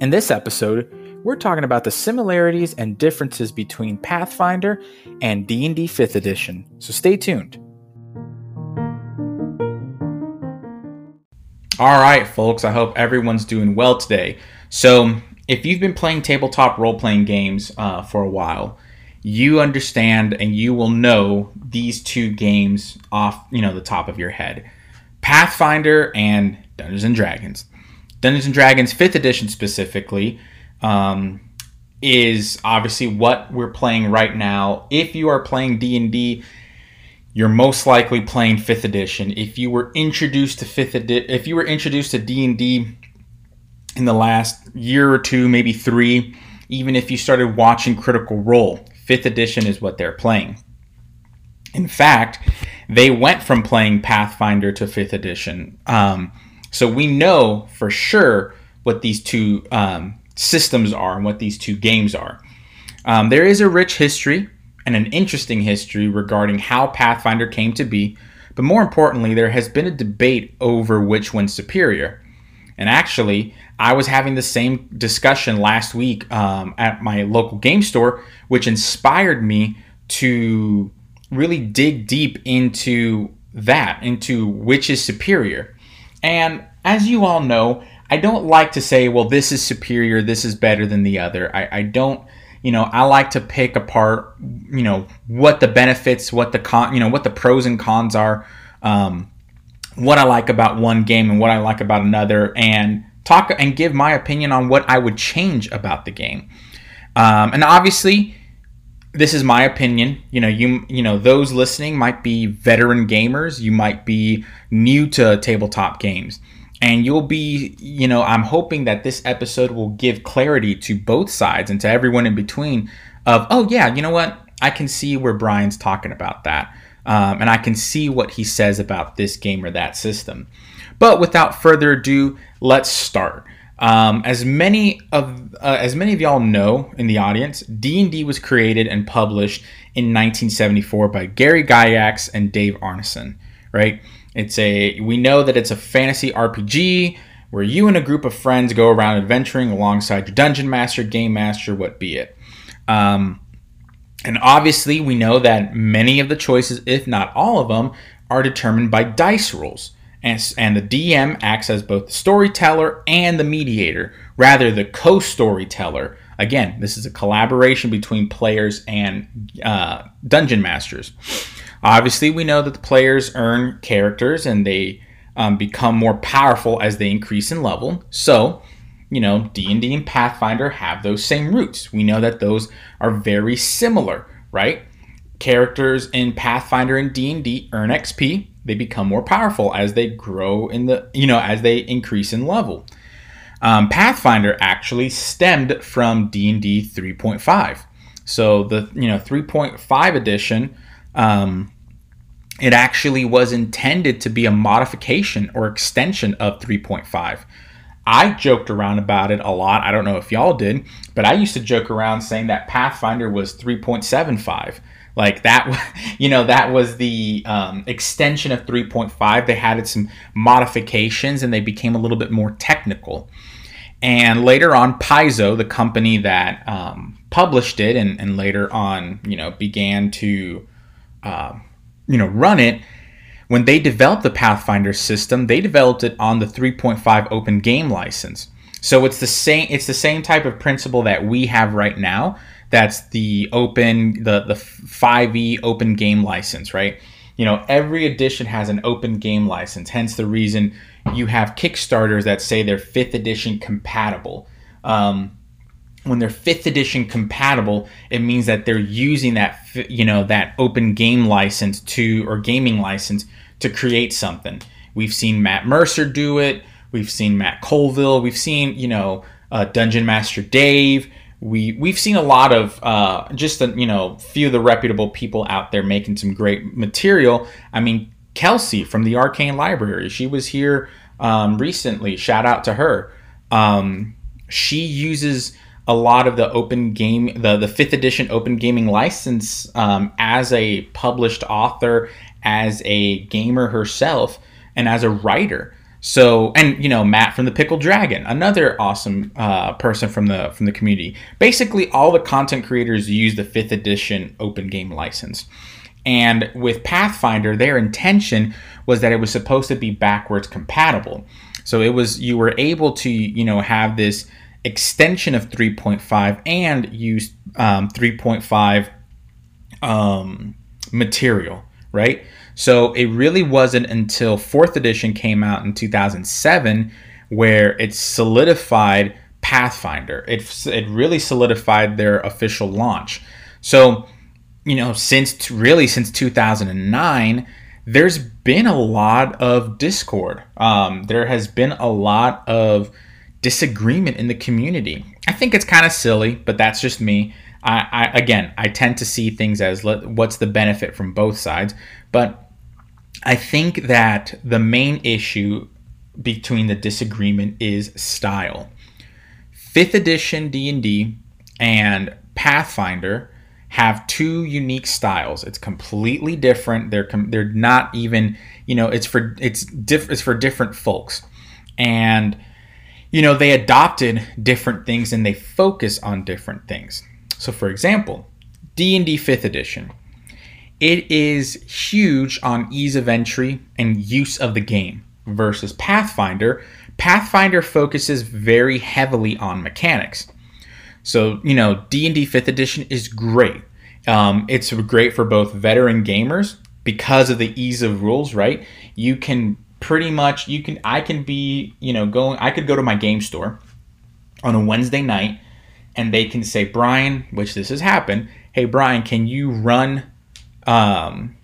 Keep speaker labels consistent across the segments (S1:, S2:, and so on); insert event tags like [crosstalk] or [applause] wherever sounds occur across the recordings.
S1: In this episode, we're talking about the similarities and differences between Pathfinder and D&D 5th edition. So stay tuned. All right, folks, I hope everyone's doing well today. So, if you've been playing tabletop role playing games uh, for a while, you understand and you will know these two games off, you know, the top of your head. Pathfinder and Dungeons and Dragons. Dungeons and Dragons 5th edition specifically um, is obviously what we're playing right now. If you are playing D&D, you're most likely playing 5th edition. If you were introduced to 5th edition, if you were introduced to D&D in the last year or two, maybe 3, even if you started watching Critical Role, 5th edition is what they're playing. In fact, they went from playing Pathfinder to 5th edition. Um, so we know for sure what these two um, systems are and what these two games are. Um, there is a rich history and an interesting history regarding how Pathfinder came to be, but more importantly, there has been a debate over which one's superior. And actually, I was having the same discussion last week um, at my local game store, which inspired me to really dig deep into that, into which is superior. And as you all know, I don't like to say, well, this is superior, this is better than the other. I, I don't, you know, I like to pick apart, you know, what the benefits, what the con, you know, what the pros and cons are, um, what I like about one game and what I like about another, and talk and give my opinion on what I would change about the game. Um, and obviously, this is my opinion. You know, you you know those listening might be veteran gamers. You might be new to tabletop games, and you'll be you know I'm hoping that this episode will give clarity to both sides and to everyone in between. Of oh yeah, you know what I can see where Brian's talking about that, um, and I can see what he says about this game or that system. But without further ado, let's start. Um, as many of uh, as many of y'all know in the audience, D and D was created and published in 1974 by Gary Gygax and Dave Arneson. Right? It's a we know that it's a fantasy RPG where you and a group of friends go around adventuring alongside your dungeon master, game master, what be it. Um, and obviously, we know that many of the choices, if not all of them, are determined by dice rolls and, and the DM acts as both the storyteller and the mediator, rather the co-storyteller. Again, this is a collaboration between players and uh, dungeon masters. Obviously, we know that the players earn characters and they um, become more powerful as they increase in level. So, you know, D&D and Pathfinder have those same roots. We know that those are very similar, right? Characters in Pathfinder and D&D earn XP, they become more powerful as they grow in the you know as they increase in level. Um, Pathfinder actually stemmed from D and D 3.5. So the you know 3.5 edition, um, it actually was intended to be a modification or extension of 3.5. I joked around about it a lot. I don't know if y'all did, but I used to joke around saying that Pathfinder was 3.75 like that [laughs] you know that was the um, extension of 3.5 they added some modifications and they became a little bit more technical and later on paizo the company that um, published it and, and, later on you know began to uh, you know run it when they developed the pathfinder system they developed it on the 3.5 open game license. So it's the same it's the same type of principle that we have right now. That's the open the the 5e open game license right? You know every edition has an open game license hence the reason you have kickstarters that say they're fifth edition compatible. Um, when they're fifth edition compatible it means that they're using that you know that open game license to or gaming license to create something we've seen matt mercer do it we've seen matt colville we've seen you know uh, dungeon master dave we we've seen a lot of uh, just a, you know few of the reputable people out there making some great material. I mean, Kelsey from the Arcane Library, she was here um, recently. Shout out to her. Um, she uses a lot of the open game, the the fifth edition open gaming license um, as a published author, as a gamer herself, and as a writer. So, and you know, Matt from the Pickle Dragon, another awesome uh, person from the from the community. Basically, all the content creators use the fifth edition open game license. And with Pathfinder, their intention was that it was supposed to be backwards compatible. So it was you were able to you know have this extension of 3.5 and use um, 3.5 um, material, right? So it really wasn't until fourth edition came out in 2007 where it solidified Pathfinder. It, it really solidified their official launch. So, you know, since really since 2009, there's been a lot of discord. Um, there has been a lot of disagreement in the community. I think it's kind of silly, but that's just me. I, I, again, I tend to see things as what's the benefit from both sides, but I think that the main issue between the disagreement is style. 5th edition D&D and Pathfinder have two unique styles. It's completely different. They're com- they're not even, you know, it's for it's diff- it's for different folks. And you know, they adopted different things and they focus on different things. So for example, D&D 5th edition it is huge on ease of entry and use of the game versus Pathfinder. Pathfinder focuses very heavily on mechanics. So, you know, D&D 5th edition is great. Um, it's great for both veteran gamers because of the ease of rules, right? You can pretty much you can I can be, you know, going I could go to my game store on a Wednesday night and they can say, "Brian, which this has happened, hey Brian, can you run um,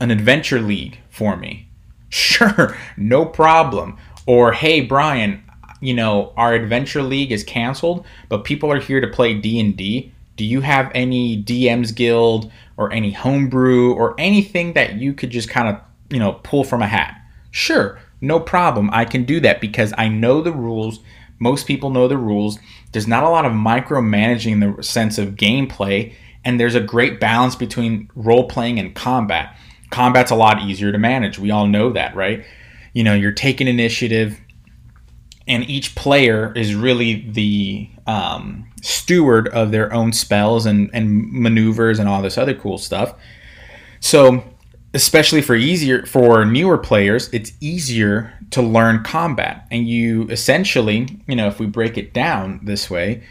S1: an adventure league for me? [laughs] Sure, no problem. Or hey, Brian, you know our adventure league is canceled, but people are here to play D and D. Do you have any DM's Guild or any homebrew or anything that you could just kind of you know pull from a hat? Sure, no problem. I can do that because I know the rules. Most people know the rules. There's not a lot of micromanaging in the sense of gameplay and there's a great balance between role playing and combat. Combat's a lot easier to manage. We all know that, right? You know, you're taking initiative, and each player is really the um, steward of their own spells and, and maneuvers and all this other cool stuff. So, especially for easier for newer players, it's easier to learn combat. And you essentially, you know, if we break it down this way,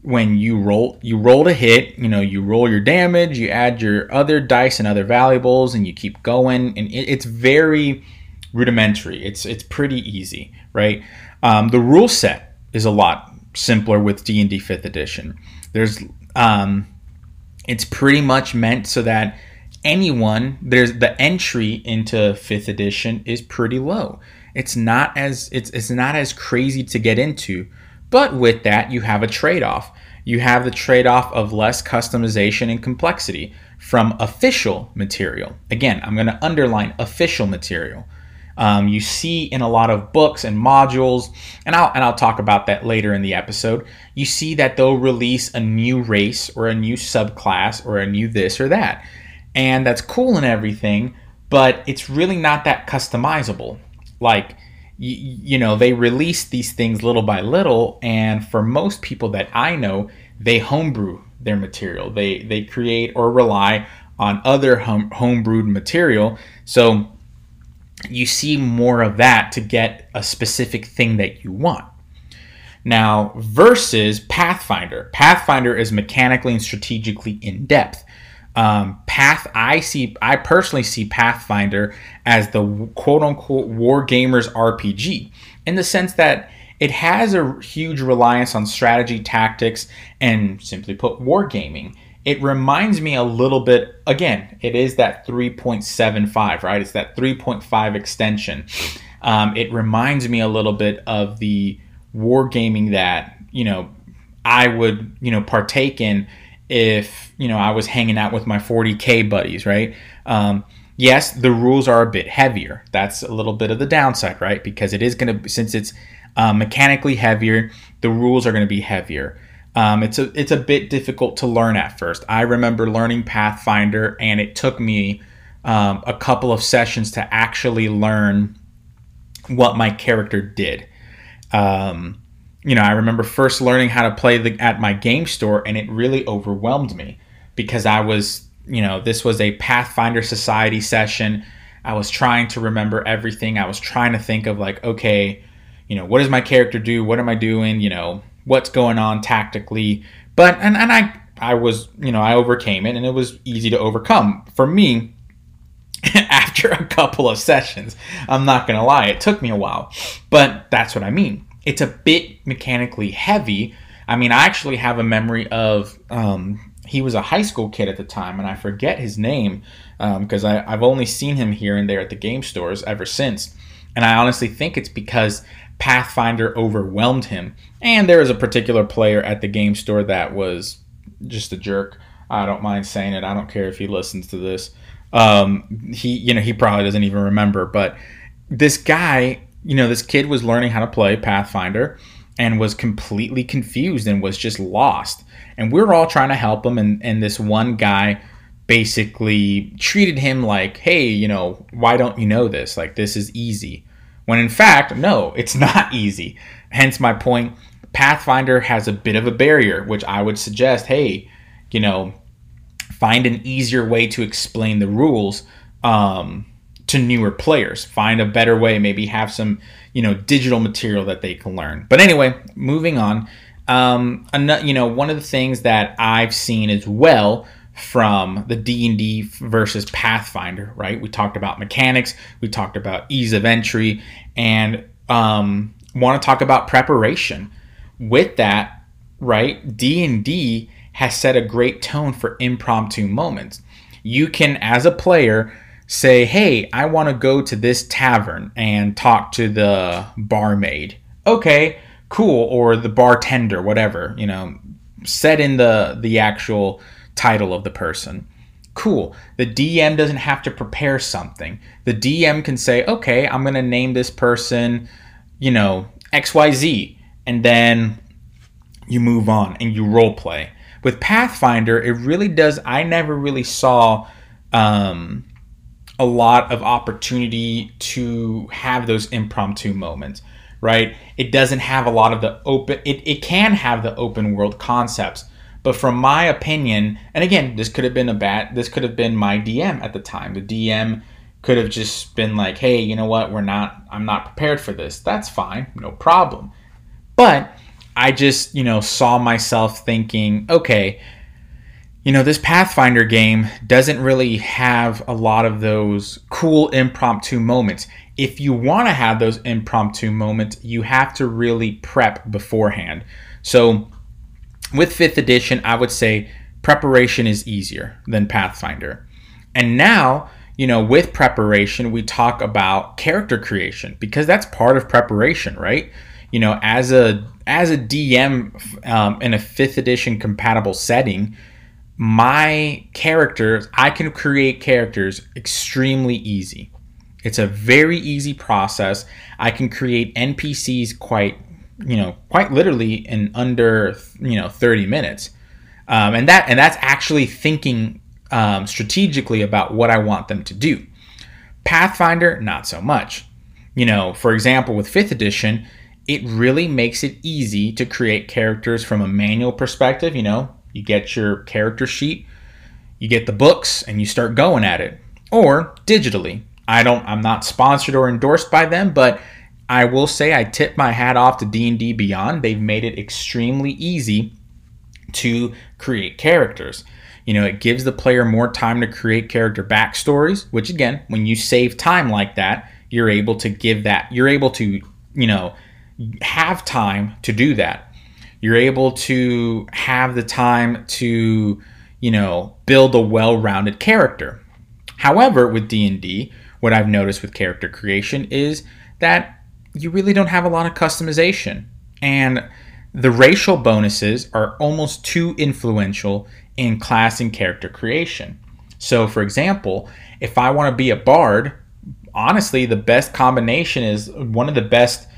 S1: when you roll you roll a hit you know you roll your damage you add your other dice and other valuables and you keep going. And it, it's very rudimentary. It's it's pretty easy right? Um, the rule set is a lot simpler with d&d 5th edition. There's um, it's pretty much meant so that anyone there's the entry into 5th edition is pretty low it's not as it's it's not as crazy to get into but with that, you have a trade off. You have the trade off of less customization and complexity from official material. Again, I'm going to underline official material. Um, you see in a lot of books and modules, and I'll and I'll talk about that later in the episode. You see that they'll release a new race or a new subclass or a new this or that, and that's cool and everything, but it's really not that customizable. Like you, know, they release these things little by little, and for most people that I know, they homebrew their material. They they create or rely on other home, homebrewed material. So you see more of that to get a specific thing that you want. Now, versus Pathfinder. Pathfinder is mechanically and strategically in depth. Um, Path, I see, I personally see Pathfinder as the quote unquote war gamers RPG in the sense that it has a huge reliance on strategy, tactics, and simply put, wargaming. It reminds me a little bit, again, it is that 3.75, right? It's that 3.5 extension. Um, it reminds me a little bit of the wargaming that, you know, I would, you know, partake in if you know I was hanging out with my 40k buddies, right? Um, yes, the rules are a bit heavier. That's a little bit of the downside, right? Because it is going to since it's uh, mechanically heavier, the rules are going to be heavier. Um, it's a it's a bit difficult to learn at first. I remember learning Pathfinder, and it took me um, a couple of sessions to actually learn what my character did. Um, you know, I remember first learning how to play the, at my game store, and it really overwhelmed me because I was, you know, this was a Pathfinder Society session. I was trying to remember everything. I was trying to think of like, okay, you know, what does my character do? What am I doing? You know, what's going on tactically? But and and I I was, you know, I overcame it, and it was easy to overcome for me. [laughs] after a couple of sessions, I'm not gonna lie, it took me a while, but that's what I mean it's a bit mechanically heavy. I mean, I actually have a memory of um, he was a high school kid at the time, and I forget his name because um, I've only seen him here and there at the game stores ever since. And I honestly think it's because Pathfinder overwhelmed him. And there was a particular player at the game store that was just a jerk. I don't mind saying it. I don't care if he listens to this. Um, he, you know, he probably doesn't even remember. But this guy you know, this kid was learning how to play Pathfinder and was completely confused and was just lost. And we were all trying to help him. And, and this one guy basically treated him like, hey, you know, why don't you know this? Like, this is easy. When in fact, no, it's [laughs] not easy. Hence my point. Pathfinder has a bit of a barrier, which I would suggest, hey, you know, find an easier way to explain the rules. Um, to newer players. Find a better way, maybe have some, you know, digital material that they can learn. But anyway, moving on. Um, another, you know, one of the things that I've seen as well from the D&D versus Pathfinder, right? We talked about mechanics, we talked about ease of entry, and um, want to talk about preparation. With that, right? D&D has set a great tone for impromptu moments. You can, as a player, say, hey, I want to go to this tavern and talk to the barmaid. Okay, cool. Or the bartender, whatever, you know, set in the, the actual title of the person. Cool. The DM doesn't have to prepare something. The DM can say, okay, I'm going to name this person, you know, XYZ. And then you move on and you role play. With Pathfinder, it really does. I never really saw um, a lot of opportunity to have those impromptu moments right? It doesn't have a lot of the open it, it can have the open world concepts but from my opinion and again this could have been a bad this could have been my dm at the time. The dm could have just been like hey you know what? We're not i'm not prepared for this. That's fine no problem. But i just you know saw myself thinking okay you know, this Pathfinder game doesn't really have a lot of those cool impromptu moments. If you want to have those impromptu moments, you have to really prep beforehand. So, with 5th edition, I would say preparation is easier than Pathfinder. And now, you know, with preparation, we talk about character creation because that's part of preparation, right? You know, as a as a DM um, in a 5th edition compatible setting, my characters, I can create characters extremely easy. It's a very easy process. I can create NPCs quite, you know, quite literally in under, you know, 30 minutes. Um, and that and that's actually thinking um, strategically about what I want them to do. Pathfinder, not so much. You know, for example, with fifth edition, it really makes it easy to create characters from a manual perspective. You know, you get your character sheet, you get the books, and you start going at it. Or digitally. I don't I'm not sponsored or endorsed by them, but I will say I tip my hat off to D&D Beyond. They've made it extremely easy to create characters. You know, it gives the player more time to create character backstories, which again, when you save time like that, you're able to give that, you're able to, you know, have time to do that you're able to have the time to you know build a well-rounded character. However with d&d what i've noticed with character creation is that you really don't have a lot of customization. And the racial bonuses are almost too influential in class and character creation. So for example if i want to be a bard honestly the best combination is one of the best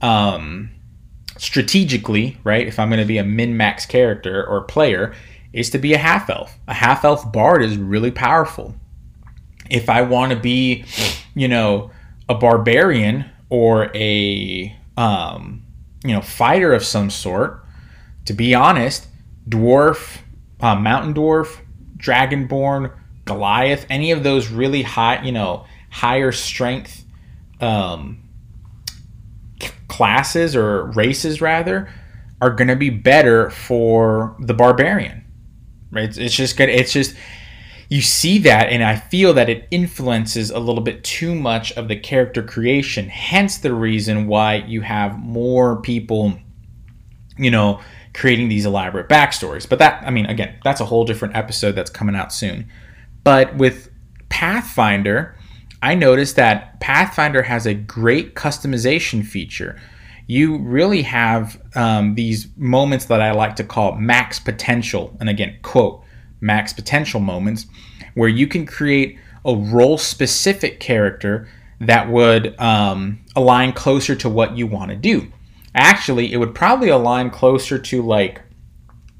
S1: um, strategically, right, if I'm going to be a min max character or player, is to be a half elf. A half elf bard is really powerful. If I want to be, you know, a barbarian or a um, you know fighter of some sort, to be honest, dwarf, uh, mountain dwarf, dragonborn, Goliath, any of those really high, you know, higher strength um, classes or races rather are going to be better for the barbarian. Right? It's, it's just good. It's just you see that, and I feel that it influences a little bit too much of the character creation. Hence the reason why you have more people, you know, creating these elaborate backstories. But that, I mean, again, that's a whole different episode that's coming out soon. But with Pathfinder, I noticed that Pathfinder has a great customization feature. You really have um, these moments that I like to call max potential, and again, quote, max potential moments, where you can create a role specific character that would um, align closer to what you want to do. Actually, it would probably align closer to like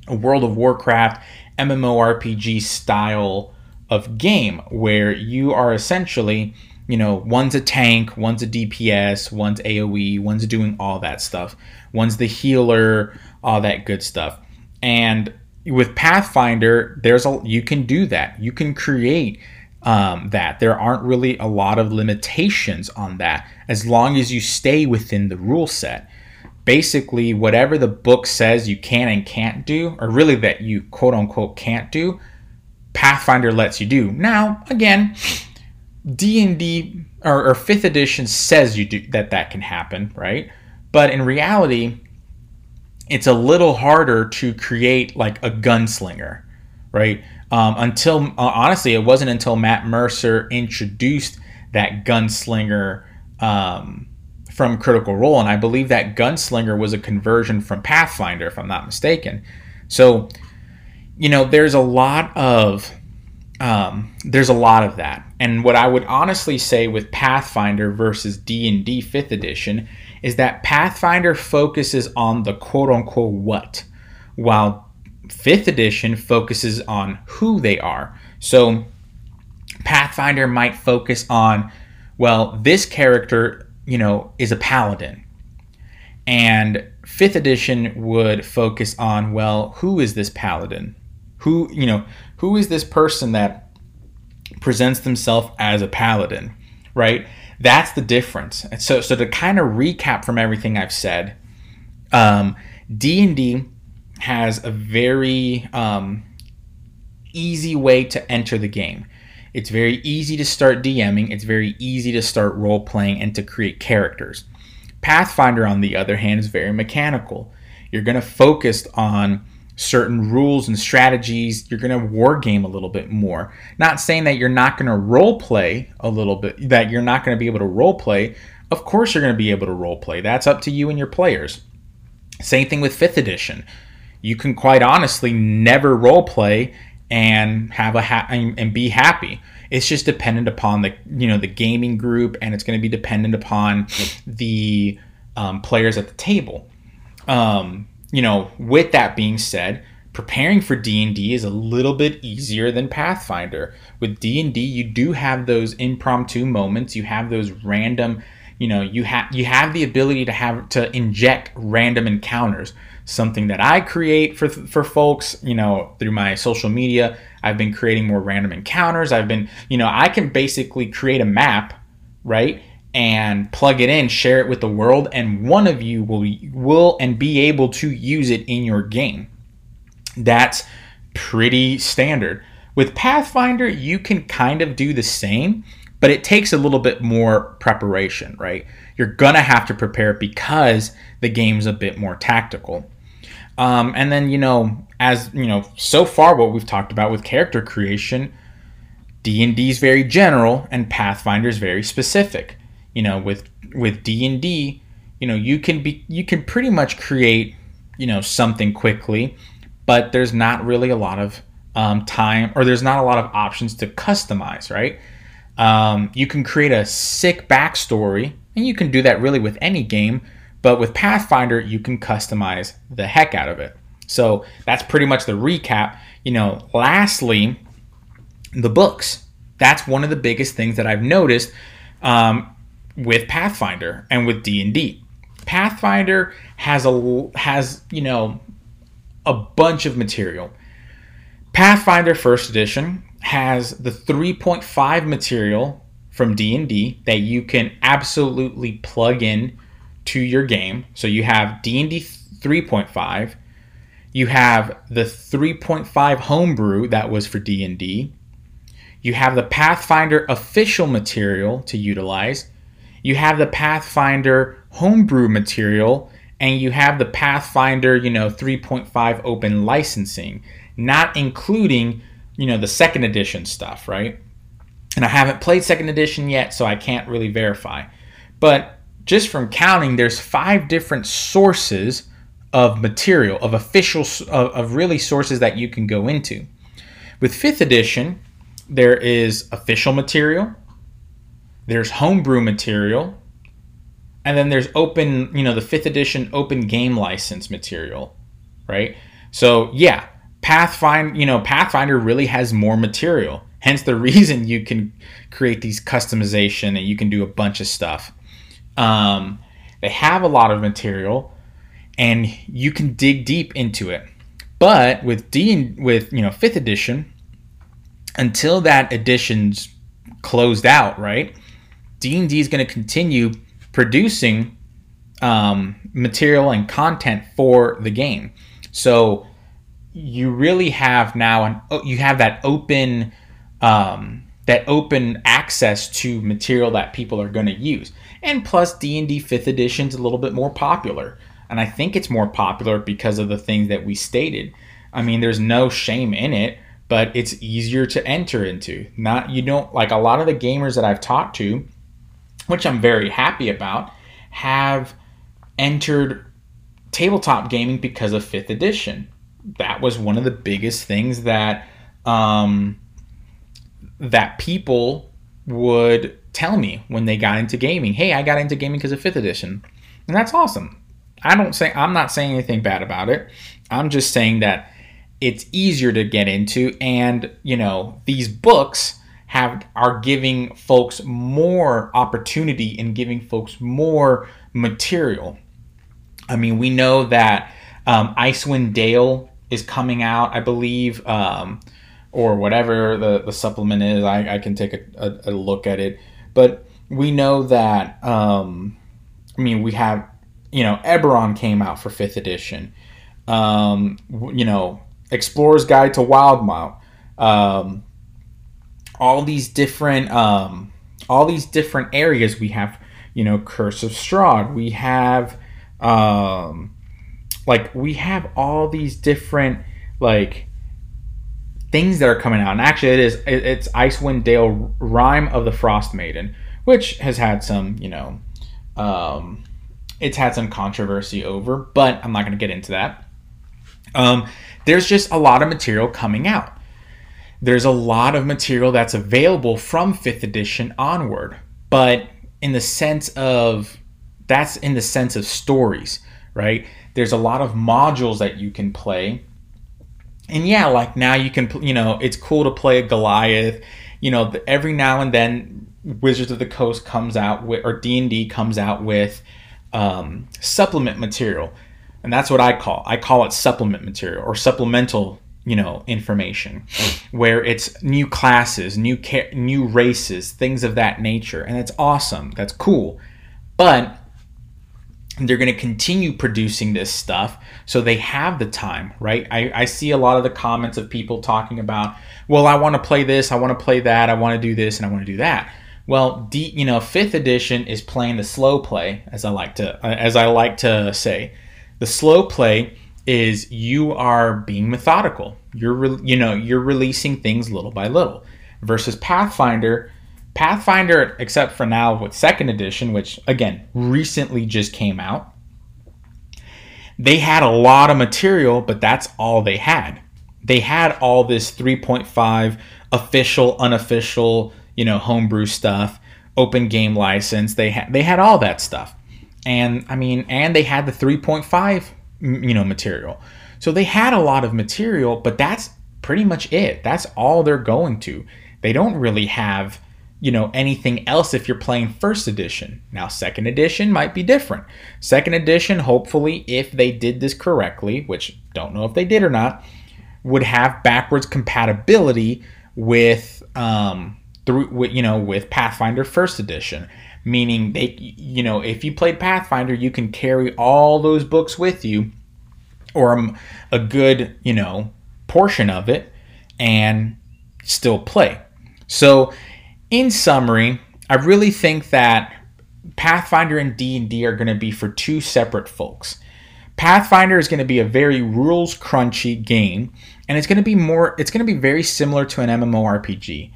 S1: a World of Warcraft MMORPG style of game where you are essentially, you know, one's a tank, one's a DPS, one's AoE, one's doing all that stuff, one's the healer, all that good stuff. And with Pathfinder, there's a you can do that. You can create um, that. There aren't really a lot of limitations on that as long as you stay within the rule set. Basically, whatever the book says you can and can't do, or really that you quote unquote can't do, Pathfinder lets you do. Now, again, D&D or, or 5th edition says you do that that can happen, right? But in reality, it's a little harder to create like a gunslinger, right? Um, until uh, honestly, it wasn't until Matt Mercer introduced that gunslinger um, from Critical Role, and I believe that gunslinger was a conversion from Pathfinder, if I'm not mistaken. So you know, there's a lot of um, there's a lot of that. And what I would honestly say with Pathfinder versus D&D 5th edition is that Pathfinder focuses on the quote unquote what, while 5th edition focuses on who they are. So Pathfinder might focus on well, this character, you know, is a paladin. And 5th edition would focus on well, who is this paladin? Who, you know, who is this person that presents themselves as a paladin, right? That's the difference. And so, so to kind of recap from everything I've said, um, D and D has a very um, easy way to enter the game. It's very easy to start DMing. It's very easy to start role playing and to create characters. Pathfinder, on the other hand, is very mechanical. You're going to focus on certain rules and strategies, you're going to war game a little bit more. Not saying that you're not going to role play a little bit, that you're not going to be able to role play. Of course, you're going to be able to role play. That's up to you and your players. Same thing with 5th edition. You can quite honestly never role play and have a ha- and be happy. It's just dependent upon the you know the gaming group, and it's going to be dependent upon the um, players at the table. Um, you know, with that being said, preparing for D&D is a little bit easier than Pathfinder. With D&D, you do have those impromptu moments, you have those random, you know, you have you have the ability to have to inject random encounters. Something that I create for for folks, you know, through my social media, I've been creating more random encounters. I've been, you know, I can basically create a map, right? And plug it in, share it with the world, and one of you will will and be able to use it in your game. That's pretty standard. With Pathfinder, you can kind of do the same, but it takes a little bit more preparation, right? You're gonna have to prepare because the game's a bit more tactical. Um, and then, you know, as you know, so far what we've talked about with character creation, D&D is very general and Pathfinder is very specific you know with with d&d you know you can be you can pretty much create you know something quickly but there's not really a lot of um, time or there's not a lot of options to customize right? Um, you can create a sick backstory and you can do that really with any game but with pathfinder you can customize the heck out of it. So that's pretty much the recap. You know lastly the books. That's one of the biggest things that i've noticed um, with Pathfinder and with D&D. Pathfinder has a has, you know, a bunch of material. Pathfinder First Edition has the 3.5 material from D&D that you can absolutely plug in to your game. So you have D&D 3.5, you have the 3.5 homebrew that was for D&D. You have the Pathfinder official material to utilize. You have the Pathfinder homebrew material and you have the Pathfinder, you know, 3.5 open licensing, not including, you know, the second edition stuff, right? And I haven't played second edition yet, so I can't really verify. But just from counting, there's five different sources of material, of official, of, of really sources that you can go into. With fifth edition, there is official material, there's homebrew material, and then there's open, you know, the fifth edition open game license material, right? So yeah, Pathfinder, you know, Pathfinder really has more material. Hence the [laughs] reason you can create these customization and you can do a bunch of stuff. Um, they have a lot of material, and you can dig deep into it. But with D with you know fifth edition, until that edition's closed out, right? D and D is going to continue producing um, material and content for the game. So you really have now an you have that open um, that open access to material that people are going to use. And plus D&D 5th edition is a little bit more popular. And I think it's more popular because of the things that we stated. I mean, there's no shame in it, but it's easier to enter into. Not you don't like a lot of the gamers that I've talked to which I'm very happy about, have entered tabletop gaming because of fifth edition. That was one of the biggest things that um, that people would tell me when they got into gaming. Hey, I got into gaming because of fifth edition, and that's awesome. I don't say I'm not saying anything bad about it. I'm just saying that it's easier to get into, and you know these books have are giving folks more opportunity and giving folks more material. I mean, we know that um, Icewind Dale is coming out, I believe, um, or whatever the, the supplement is. I, I can take a, a, a look at it. But we know that, um, I mean, we have, you know, Eberron came out for 5th edition. Um, you know, Explorer's Guide to Wildemount. Um, all these different um, all these different areas. We have you know Curse of Strahd. We have um, like we have all these different like things that are coming out. And actually, it is it's Icewind Dale Rime of the Frost Maiden, which has had some you know um, it's had some controversy over, but I'm not going to get into that. Um, there's just a lot of material coming out there's a lot of material that's available from 5th edition onward but in the sense of that's in the sense of stories right? There's a lot of modules that you can play. And yeah like now you can you know it's cool to play a goliath. You know every now and then wizards of the coast comes out with or d&d comes out with um, supplement material. And that's what i call i call it supplement material or supplemental you know information where it's new classes new ca- new races things of that nature. And it's awesome. That's cool. But they're going to continue producing this stuff so they have the time right? I, I see a lot of the comments of people talking about well i want to play this i want to play that i want to do this and i want to do that. Well D, you know fifth edition is playing the slow play as i like to uh, as i like to say. The slow play is you are being methodical. You're re- you know you're releasing things little by little. Versus Pathfinder, Pathfinder, except for now with second edition, which again recently just came out, they had a lot of material, but that's all they had. They had all this 3.5 official, unofficial, you know, homebrew stuff, open game license. They had they had all that stuff, and I mean, and they had the 3.5 you know material. So they had a lot of material, but that's pretty much it. That's all they're going to. They don't really have you know anything else if you're playing first edition. Now second edition might be different. Second edition hopefully if they did this correctly, which don't know if they did or not, would have backwards compatibility with um through you know with Pathfinder first edition meaning they you know if you played Pathfinder you can carry all those books with you or a good you know portion of it and still play. So in summary, I really think that Pathfinder and D&D are going to be for two separate folks. Pathfinder is going to be a very rules crunchy game and it's going to be more it's going to be very similar to an MMORPG.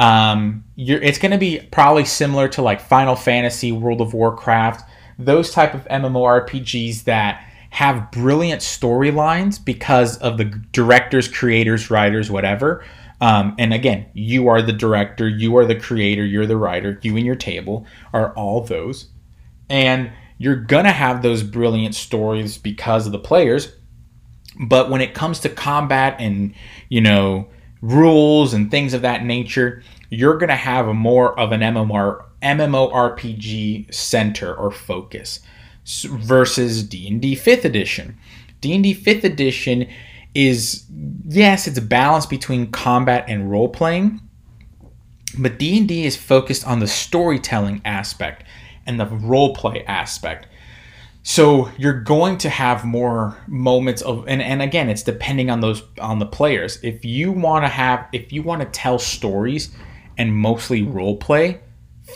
S1: Um, it's going to be probably similar to like Final Fantasy, World of Warcraft, those type of MMORPGs that have brilliant storylines because of the directors, creators, writers, whatever. Um, and again, you are the director, you are the creator, you're the writer, you and your table are all those. And you're going to have those brilliant stories because of the players. But when it comes to combat and, you know, rules and things of that nature, you're going to have more of an MMR, MMORPG center or focus versus D&D 5th edition. D&D 5th edition is yes, it's a balance between combat and role playing, but D&D is focused on the storytelling aspect and the role play aspect. So you're going to have more moments of and, and again it's depending on those on the players. If you want to have if you want to tell stories and mostly role play,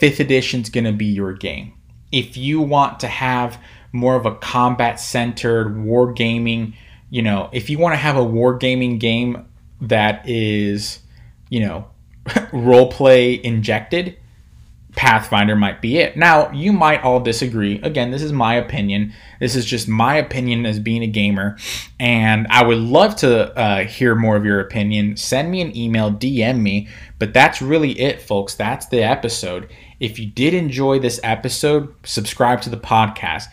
S1: 5th edition's going to be your game. If you want to have more of a combat centered war gaming you know, if you want to have a wargaming game that is, you know, [laughs] role play injected, Pathfinder might be it. Now, you might all disagree. Again, this is my opinion. This is just my opinion as being a gamer. And I would love to uh, hear more of your opinion. Send me an email, DM me. But that's really it, folks. That's the episode. If you did enjoy this episode, subscribe to the podcast.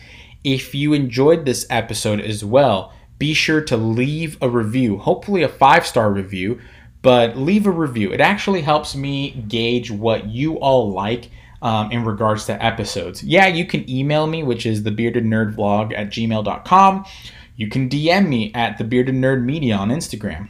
S1: If you enjoyed this episode as well, be sure to leave a review, hopefully a five star review, but leave a review. It actually helps me gauge what you all like um, in regards to episodes. Yeah, you can email me, which is thebeardednerdvlog at gmail.com. You can DM me at the bearded nerd media on Instagram.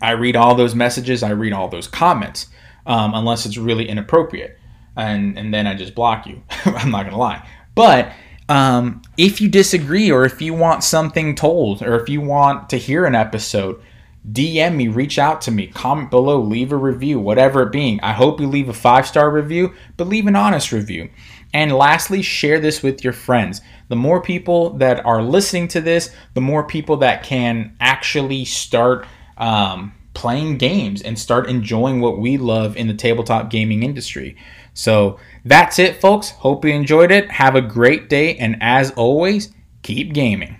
S1: I read all those messages, I read all those comments, um, unless it's really inappropriate. And, and then I just block you. [laughs] I'm not going to lie. But um, if you disagree or if you want something told or if you want to hear an episode, DM me, reach out to me, comment below, leave a review, whatever it being. I hope you leave a five star review, but leave an honest review. And lastly, share this with your friends. The more people that are listening to this, the more people that can actually start um, playing games and start enjoying what we love in the tabletop gaming industry. So that's it, folks. Hope you enjoyed it. Have a great day. And as always, keep gaming.